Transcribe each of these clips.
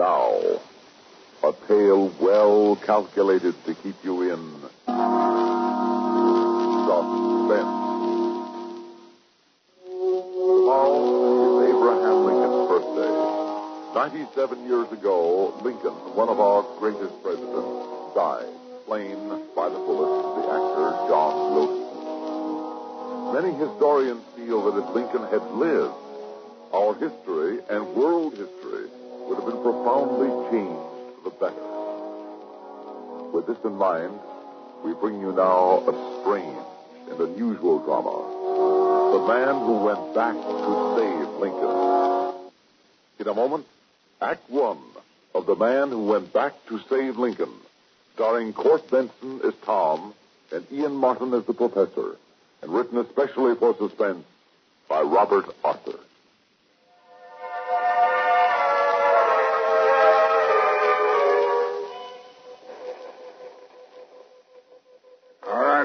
Now, a tale well calculated to keep you in suspense. Tomorrow is Abraham Lincoln's birthday. 97 years ago, Lincoln, one of our greatest presidents, died, slain by the bullet of the actor John Wilkes. Many historians feel that if Lincoln had lived, our history and world history would have been profoundly changed for the better. With this in mind, we bring you now a strange and unusual drama. The man who went back to save Lincoln. In a moment, Act One of The Man Who Went Back to Save Lincoln, starring Court Benson as Tom and Ian Martin as the professor, and written especially for suspense by Robert Arthur.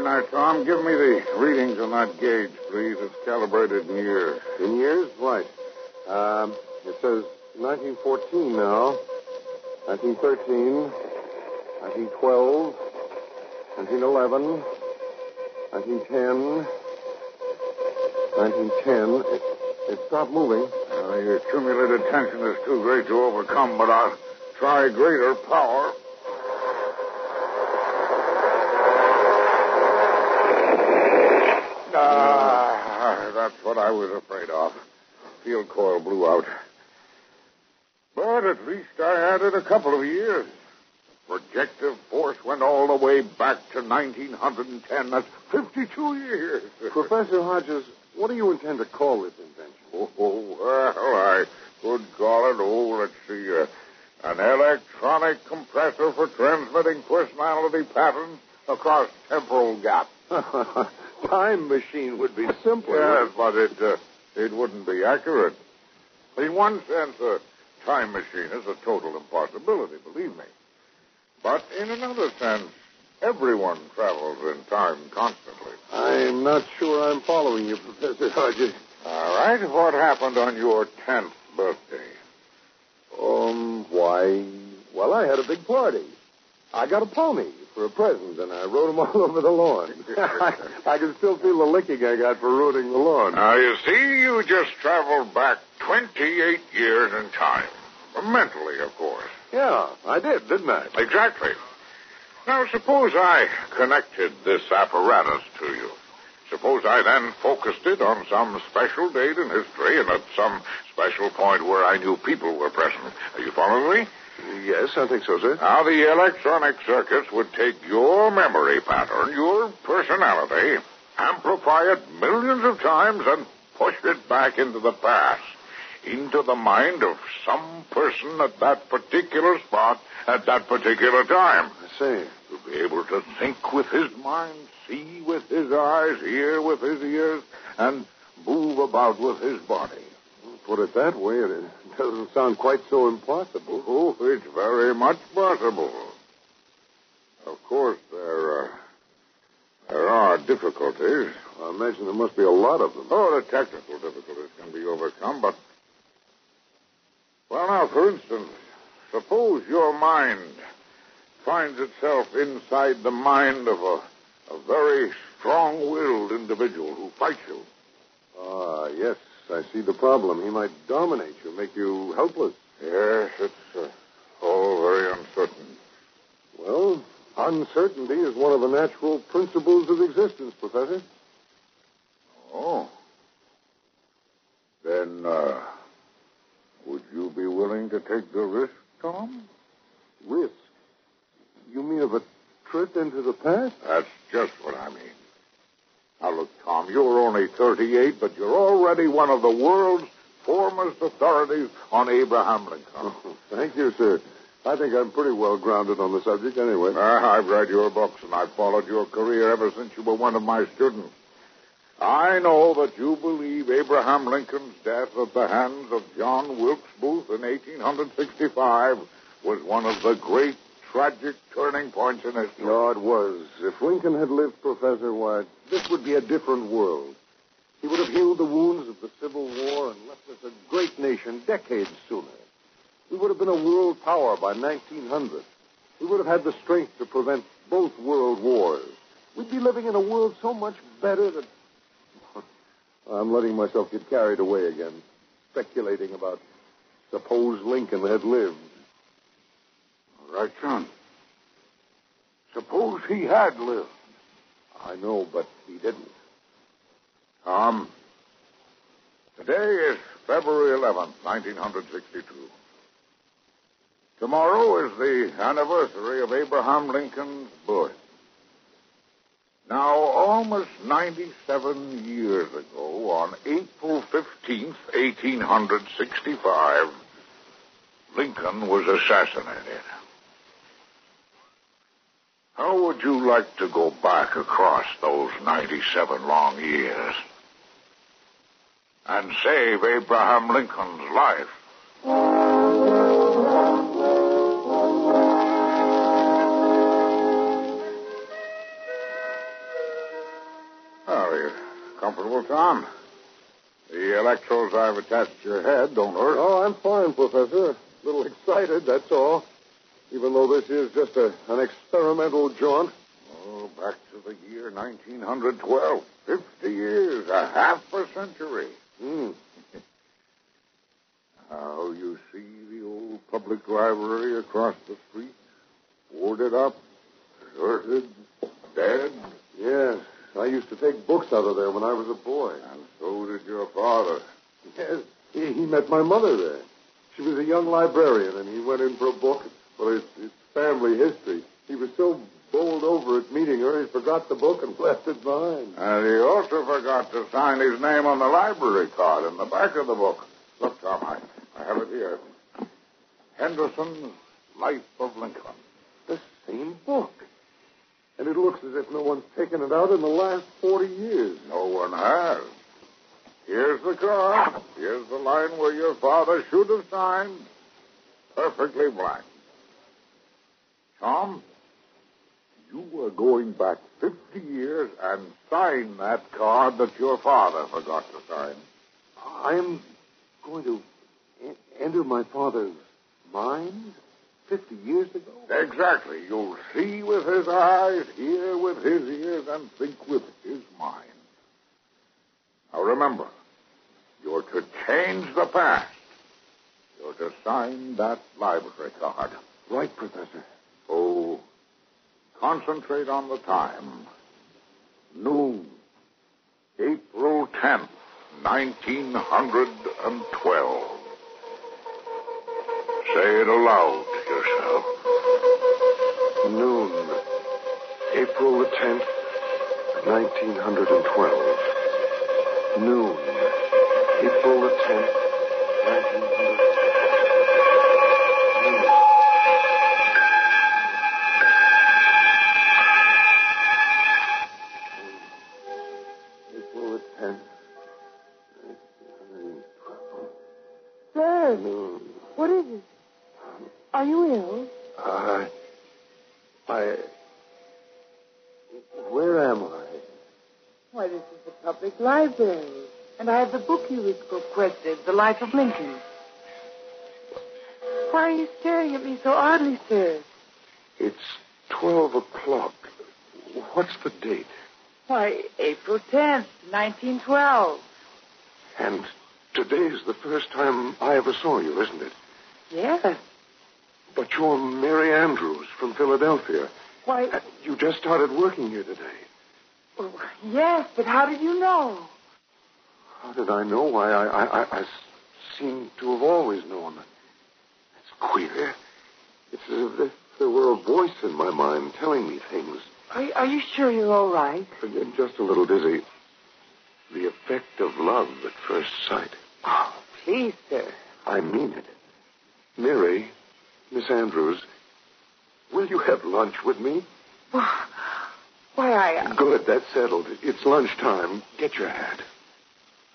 Right, now, Tom, give me the readings on that gauge, please. It's calibrated in years. In years? Right. Um, it says 1914 now, 1913, 1912, 1911, 1910, 1910. It, it stopped moving. Uh, your accumulated tension is too great to overcome, but I'll try greater power. Ah, that's what I was afraid of. Field coil blew out. But at least I added a couple of years. Projective force went all the way back to 1910. That's 52 years. Professor Hodges, what do you intend to call this invention? Oh, well, I could call it, oh, let's see, uh, an electronic compressor for transmitting personality patterns across temporal gaps. Time machine would be simpler. Yes, but it, uh, it wouldn't be accurate. In one sense, a time machine is a total impossibility, believe me. But in another sense, everyone travels in time constantly. I'm not sure I'm following you, Professor Hodges. All right, what happened on your 10th birthday? Um, why, well, I had a big party. I got a pony for a present, and I rode them all over the lawn. I, I can still feel the licking I got for ruining the lawn. Now, you see, you just traveled back 28 years in time. Mentally, of course. Yeah, I did, didn't I? Exactly. Now, suppose I connected this apparatus to you. Suppose I then focused it on some special date in history and at some special point where I knew people were present. Are you following me? Yes, I think so, sir. Now, the electronic circuits would take your memory pattern, your personality, amplify it millions of times, and push it back into the past, into the mind of some person at that particular spot at that particular time. I see. To be able to think with his mind, see with his eyes, hear with his ears, and move about with his body. Put it that way, it doesn't sound quite so impossible. Oh, it's very much possible. Of course, there, uh, there are difficulties. I imagine there must be a lot of them. Oh, the technical difficulties can be overcome, but. Well, now, for instance, suppose your mind finds itself inside the mind of a, a very strong willed individual who fights you. Ah, yes, I see the problem. He might dominate you, make you helpless. Yes, it's uh, all very uncertain. Well, uncertainty is one of the natural principles of existence, Professor. Oh. Then, uh, would you be willing to take the risk, Tom? Risk? You mean of a trip into the past? That's just what I mean. Now, look, Tom, you're only 38, but you're already one of the world's foremost authorities on Abraham Lincoln. Thank you, sir. I think I'm pretty well grounded on the subject anyway. Uh, I've read your books, and I've followed your career ever since you were one of my students. I know that you believe Abraham Lincoln's death at the hands of John Wilkes Booth in 1865 was one of the great tragic turning points in history. No, it was. If Lincoln had lived, Professor, why, this would be a different world. He would have healed the wounds of the Civil War and left us a great nation decades sooner. We would have been a world power by 1900. We would have had the strength to prevent both world wars. We'd be living in a world so much better that. I'm letting myself get carried away again, speculating about suppose Lincoln had lived. Right, son. Suppose he had lived. I know, but he didn't. Tom, today is February 11th, 1962. Tomorrow is the anniversary of Abraham Lincoln's birth. Now, almost 97 years ago, on April 15th, 1865, Lincoln was assassinated. How would you like to go back across those 97 long years and save Abraham Lincoln's life? Are you comfortable, Tom? The electrodes I've attached to your head don't hurt. Oh, I'm fine, Professor. A little excited, that's all. Even though this is just a, an experimental jaunt. Oh, back to the year 1912. Fifty years, a half a century. Hmm. Now you see the old public library across the street, boarded up, deserted, dead, Yes, I used to take books out of there when I was a boy. and so did your father. Yes, he, he met my mother there. She was a young librarian, and he went in for a book. Well, it's, it's family history. He was so bowled over at meeting her, he forgot the book and left it behind. And he also forgot to sign his name on the library card in the back of the book. Look, Tom, I, I have it here. Henderson's Life of Lincoln. The same book. And it looks as if no one's taken it out in the last 40 years. No one has. Here's the card. Here's the line where your father should have signed. Perfectly blank. Tom, you are going back 50 years and sign that card that your father forgot to sign. I'm going to enter my father's mind 50 years ago? Exactly. You'll see with his eyes, hear with his ears, and think with his mind. Now remember, you're to change the past. You're to sign that library card. Right, Professor. Concentrate on the time. Noon, April 10th, 1912. Say it aloud to yourself. Noon, April the 10th, 1912. Noon, April the 10th, 1912. Why, this is the public library. And I have the book you requested, The Life of Lincoln. Why are you staring at me so oddly, sir? It's 12 o'clock. What's the date? Why, April 10th, 1912. And today's the first time I ever saw you, isn't it? Yes. But you're Mary Andrews from Philadelphia. Why, Uh, You just started working here today. Oh, yes, but how did you know? How did I know? Why, I, I, I, I seem to have always known. That? It's queer. It's as if there were a voice in my mind telling me things. Are, are you sure you're all right? I'm just a little dizzy. The effect of love at first sight. Oh, please, sir. I mean it. Mary, Miss Andrews, will you have lunch with me? Oh, Why, I. Good, that's settled. It's lunchtime. Get your hat.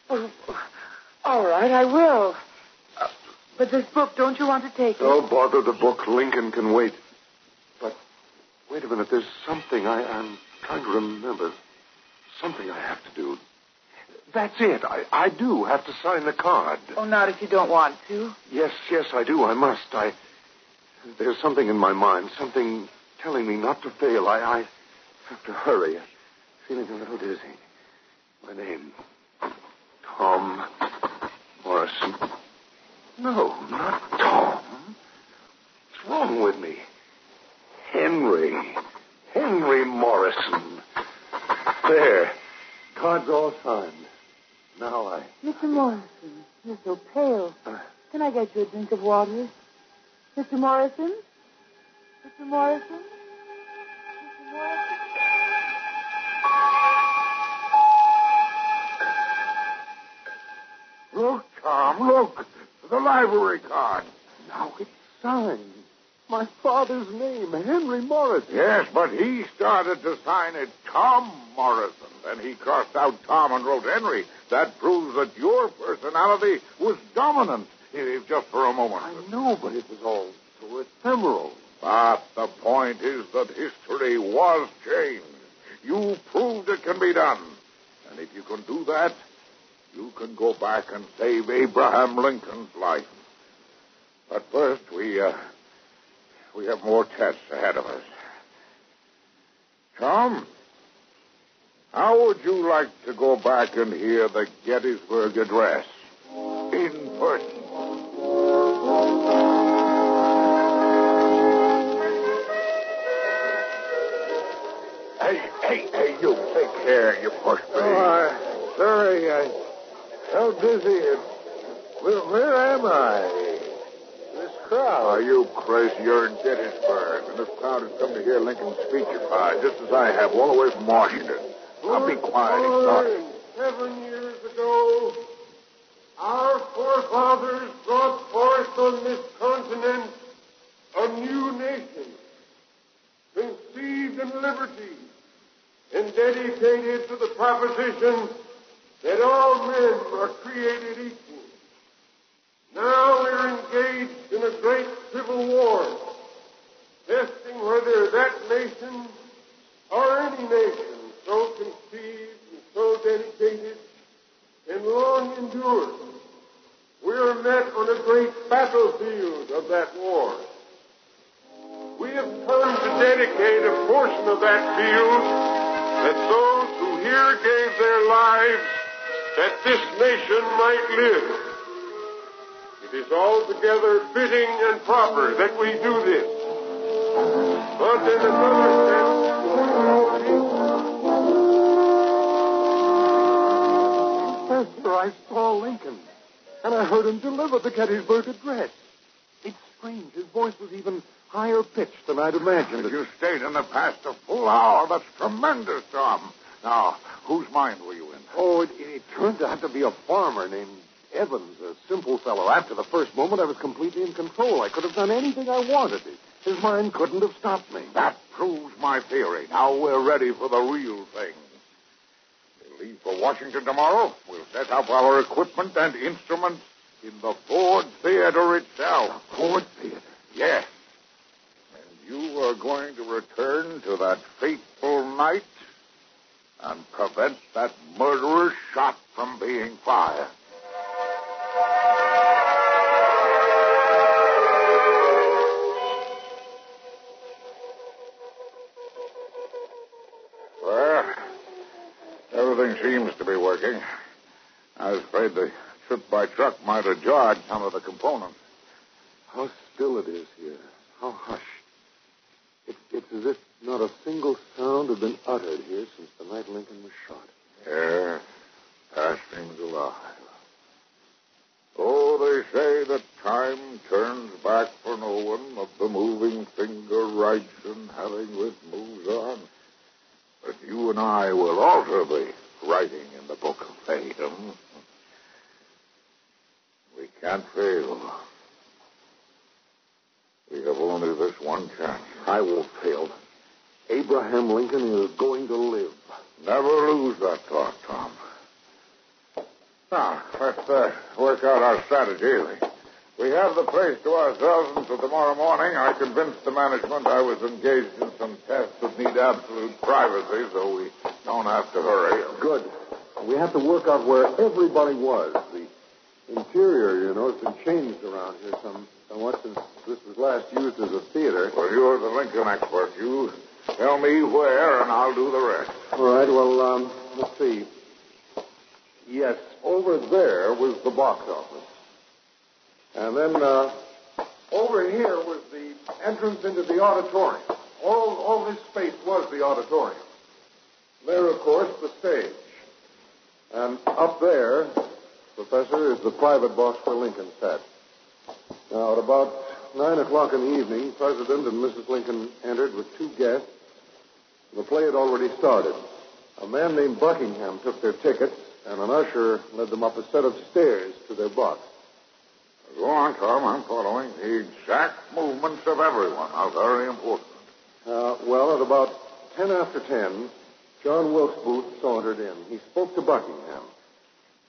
Oh, all right, I will. Uh, but this book, don't you want to take it? Don't bother the book. Lincoln can wait. But wait a minute. There's something I, I'm trying to remember. Something I have to do. That's it. I, I do have to sign the card. Oh, not if you don't want to. Yes, yes, I do. I must. I. There's something in my mind. Something telling me not to fail. I, I have to hurry. I'm feeling a little dizzy. My name. Tom Morrison. No, not Tom. What's wrong with me? Henry. Henry Morrison. There. Card's all signed. Now I. Mr. Morrison, you're so pale. Uh, Can I get you a drink of water? Mr. Morrison? Mr. Morrison? Look, Tom, look. The library card. now it's signed. My father's name, Henry Morrison. Yes, but he started to sign it Tom Morrison. Then he crossed out Tom and wrote Henry. That proves that your personality was dominant, if just for a moment. I know, but it was all so ephemeral. But the point is that history was changed. You proved it can be done. And if you can do that, you can go back and save Abraham Lincoln's life. But first, we, uh, we have more tests ahead of us. Tom, how would you like to go back and hear the Gettysburg Address in person? Hey, hey, hey, you take care, you push. Oh, sorry, I'm so busy. And, where, where am I? This crowd. Are you crazy? You're in Gettysburg, and this crowd has come to hear Lincoln speech at just as I have, all the way from Washington. Now be quiet. Not. Seven years ago, our forefathers brought forth on this continent a new nation, conceived in liberty and dedicated to the proposition that all men are created equal. Now we're engaged in a great civil war, testing whether that nation or any nation so conceived and so dedicated and long endured. We are met on a great battlefield of that war. We have come to dedicate a portion of that field that those who here gave their lives that this nation might live. It is altogether fitting and proper that we do this. But in another sense, Professor, I saw Lincoln, and I heard him deliver the Gettysburg Address. It's strange. His voice was even higher pitched than I'd imagined. If you stayed in the past a full hour, that's tremendous, Tom. Now, whose mind were you in? Oh, it, it turned out to be a farmer named Evans, a simple fellow. After the first moment, I was completely in control. I could have done anything I wanted. His mind couldn't have stopped me. That proves my theory. Now we're ready for the real thing. We'll leave for Washington tomorrow. We'll set up our equipment and instruments in the Ford Theater itself. Ford Theater. Yes. And you are going to return to that fateful night and prevent that murderer's shot from being fired. Well, everything seems to be working. I was afraid the trip by truck might have jarred some of the components. How still it is here. How hushed. It, it's as if not a single sound had been uttered here since the night Lincoln was shot. Yes, Ashley alive. Oh, they say that time turns back for no one, but the moving finger writes and having it moves on. But you and I will also be writing in the book of fate. We can't fail. We have only this one chance. I won't fail. Abraham Lincoln is going to live. Never lose that thought, Tom. Now, let's uh, work out our strategy. We have the place to ourselves until tomorrow morning. I convinced the management I was engaged in some tests that need absolute privacy, so we don't have to hurry. Good. We have to work out where everybody was. The interior, you know, has been changed around here some, somewhat since this was last used as a theater. Well, you're the Lincoln expert. You tell me where, and I'll do the rest. All right, well, um, let's see. Yes, over there was the box office. And then uh, over here was the entrance into the auditorium. All, all this space was the auditorium. There, of course, the stage. And up there, Professor, is the private box where Lincoln sat. Now, at about nine o'clock in the evening, President and Mrs. Lincoln entered with two guests. The play had already started. A man named Buckingham took their tickets, and an usher led them up a set of stairs to their box. Go on, Tom. I'm following. The exact movements of everyone are very important. Uh, well, at about ten after ten, John Wilkes Booth sauntered in. He spoke to Buckingham,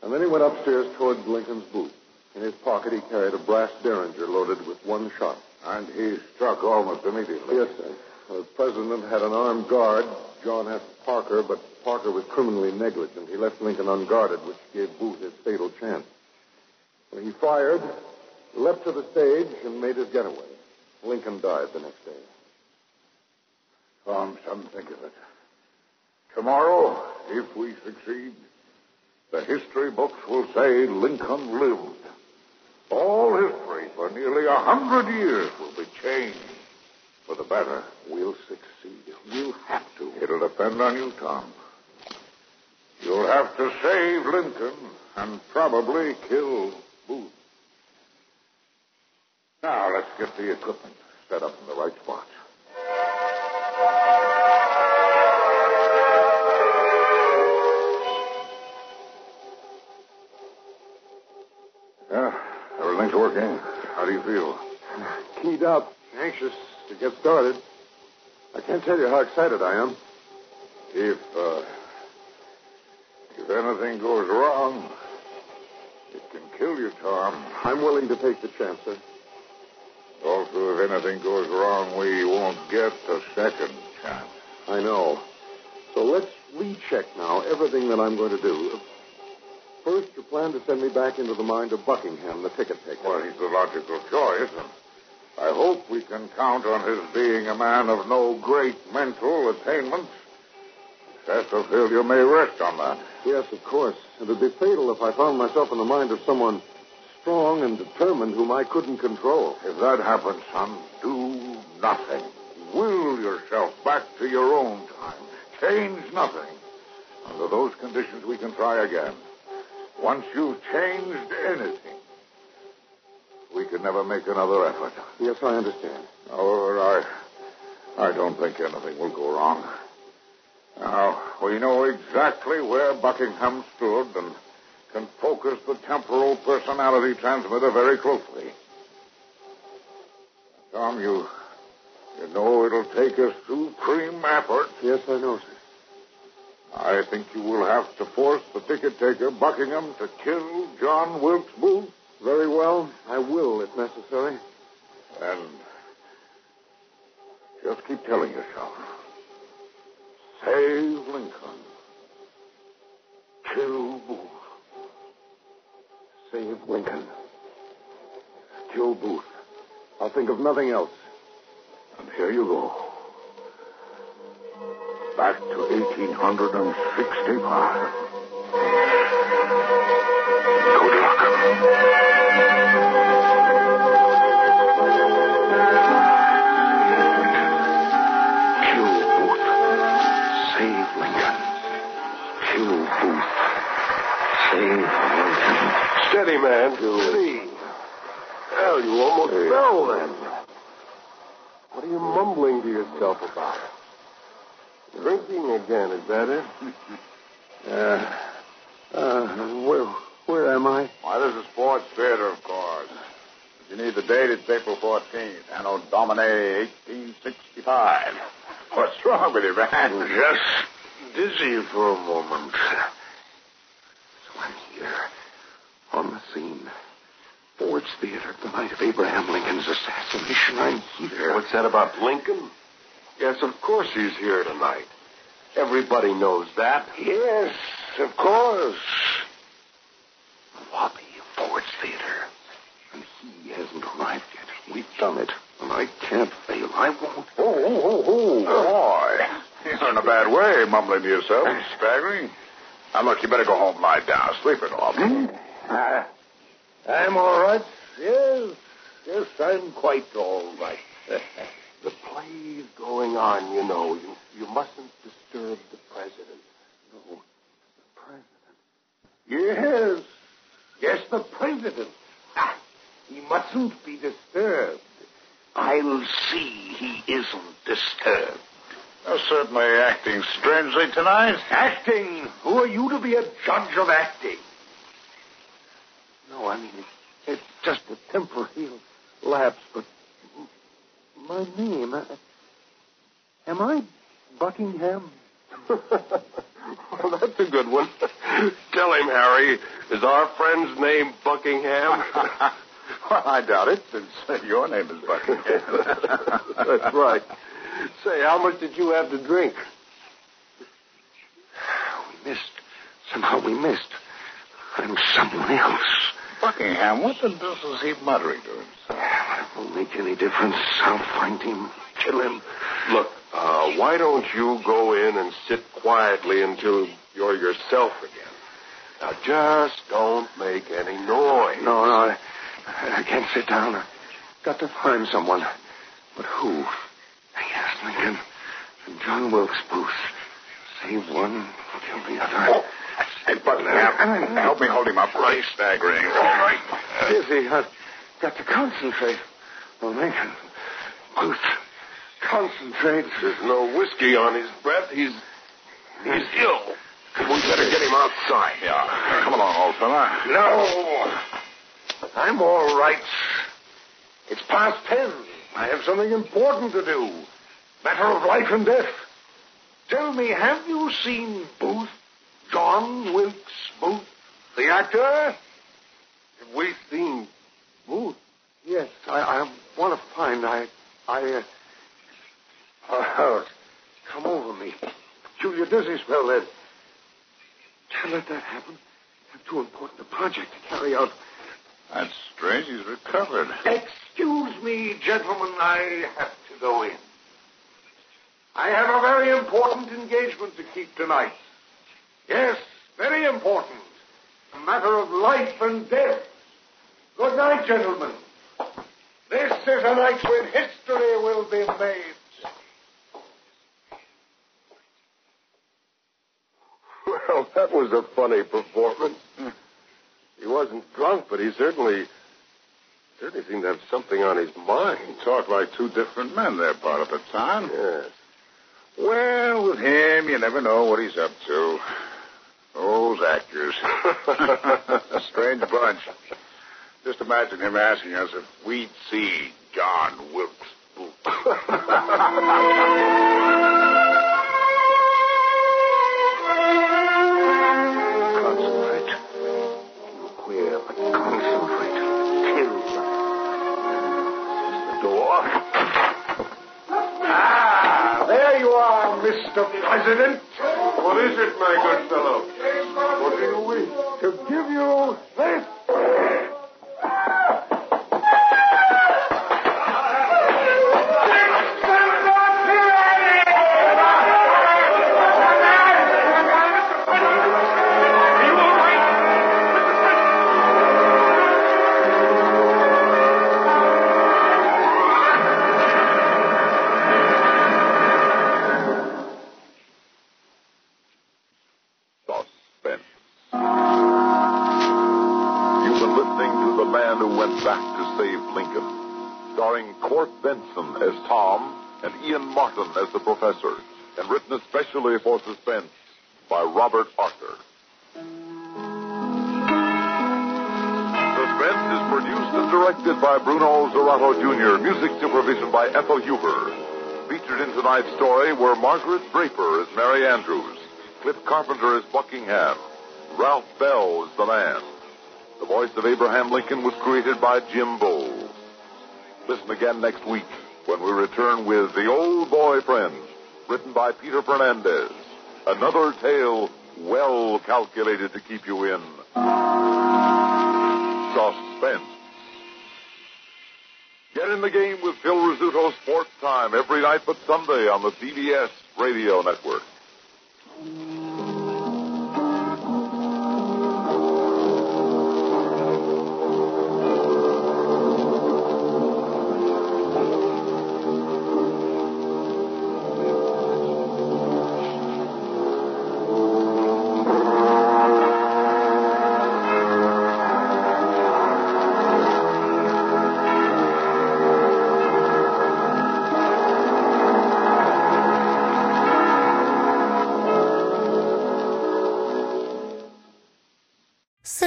and then he went upstairs toward Lincoln's booth. In his pocket, he carried a brass derringer loaded with one shot. And he struck almost immediately. Yes, sir. The president had an armed guard. John F. Parker, but Parker was criminally negligent. He left Lincoln unguarded, which gave Booth his fatal chance. When he fired, leapt to the stage, and made his getaway. Lincoln died the next day. Tom, some think of it. Tomorrow, if we succeed, the history books will say Lincoln lived. All history for nearly a hundred years will be changed for the better. We'll succeed. We'll have to. It'll depend on you, Tom. You'll have to save Lincoln and probably kill Booth. Now, let's get the equipment set up in the right spots. Yeah, everything's working. How do you feel? Keyed up, anxious to get started. I can't tell you how excited I am. If, uh, if anything goes wrong, it can kill you, Tom. I'm willing to take the chance, sir. Also, if anything goes wrong, we won't get a second chance. I know. So let's recheck now everything that I'm going to do. First, you plan to send me back into the mind of Buckingham, the ticket taker. Well, he's the logical choice, I hope we can count on his being a man of no great mental attainments. Or failure may rest on that. Yes, of course. It would be fatal if I found myself in the mind of someone strong and determined whom I couldn't control. If that happens, son, do nothing. Will yourself back to your own time. Change nothing. Under those conditions, we can try again. Once you've changed anything, we can never make another effort. Yes, I understand. However, I, I don't think anything will go wrong. Now, we know exactly where Buckingham stood and can focus the temporal personality transmitter very closely. Tom, you, you know it'll take a supreme effort. Yes, I know, sir. I think you will have to force the ticket taker, Buckingham, to kill John Wilkes Booth. Very well. I will, if necessary. And just keep telling yourself save Lincoln, kill Booth. Save Lincoln. Kill Booth. I'll think of nothing else. And here you go. Back to 1865. Steady, man. Steady. Well, you almost fell then. What are you mumbling to yourself about? Drinking again, is that it? Uh, uh, where, where am I? Why, this is Ford's Theater, of course. If You need the date. It's April 14th. Anno Domini 1865. What's wrong with you, man? Just dizzy for a moment. So I'm here, on the scene. Ford's Theater, the night of Abraham Lincoln's assassination. I'm here. What's that about Lincoln? Yes, of course he's here tonight. Everybody knows that. Yes, of course. The lobby of Ford's Theater. And he hasn't arrived yet. We've done it. And I can't fail. I won't. Oh, oh, oh, oh. Boy, you're in a bad way, mumbling to yourself, staggering. Now, look, you better go home, lie down, sleep it off. Uh, I'm all right. Yes, yes, I'm quite all right. The play's going on, you know. You, you mustn't disturb the president. No, the president. Yes, yes, the president. Ah, He mustn't be disturbed. I'll see he isn't disturbed. You're certainly acting strangely tonight. Acting? Who are you to be a judge of acting? No, I mean, it, It's just a temporary lapse, but my name. uh, Am I Buckingham? well, that's a good one. Tell him, Harry. Is our friend's name Buckingham? well, I doubt it, since your name is Buckingham. That's right. Say, how much did you have to drink? we missed. Somehow we missed. I'm someone else. Buckingham, what the deuce is he muttering to himself? Won't make any difference. I'll find him, kill him. Look, uh, why don't you go in and sit quietly until you're yourself again? Now, just don't make any noise. No, no, I, I can't sit down. I've got to find someone. But who? Yes, Lincoln. John Wilkes Booth. Save one, kill the other. Oh, hey, Buckingham, help me hold him up. Right, staggering. All right. Dizzy, I've got to concentrate. Oh, Lincoln. Booth. Concentrate. There's no whiskey on his breath. He's he's ill. We better get him outside. Yeah. Come along, old fella. No. I'm all right. It's past ten. I have something important to do. Matter of life and death. Tell me, have you seen Booth? John Wilkes Booth? The actor? Have we seen Booth? Yes, I, I want to find. I. I. Uh... Oh, come over me. Peculiar dizzy spell, then. Can't let that happen. I have too important a project to carry out. That's strange. He's recovered. Excuse me, gentlemen. I have to go in. I have a very important engagement to keep tonight. Yes, very important. A matter of life and death. Good night, gentlemen. This is a night when history will be made. Well, that was a funny performance. He wasn't drunk, but he certainly certainly seemed to have something on his mind. He talked like two different men there part of the time. Yes. Well, with him, you never know what he's up to. Those actors. a strange bunch. Just imagine him asking us if we'd see John Wilkes Booth. Concentrate. Queer, but concentrate. Kill. The door. Ah, there you are, Mr. President. What is it, my good fellow? What do you wish? To give you Jr., music supervision by Ethel Huber. Featured in tonight's story were Margaret Draper as Mary Andrews, Cliff Carpenter as Buckingham, Ralph Bell as the man. The voice of Abraham Lincoln was created by Jim Boles. Listen again next week when we return with The Old Boy Friend, written by Peter Fernandez. Another tale well calculated to keep you in. In the game with Phil Rizzuto Sports Time every night but Sunday on the CBS Radio Network.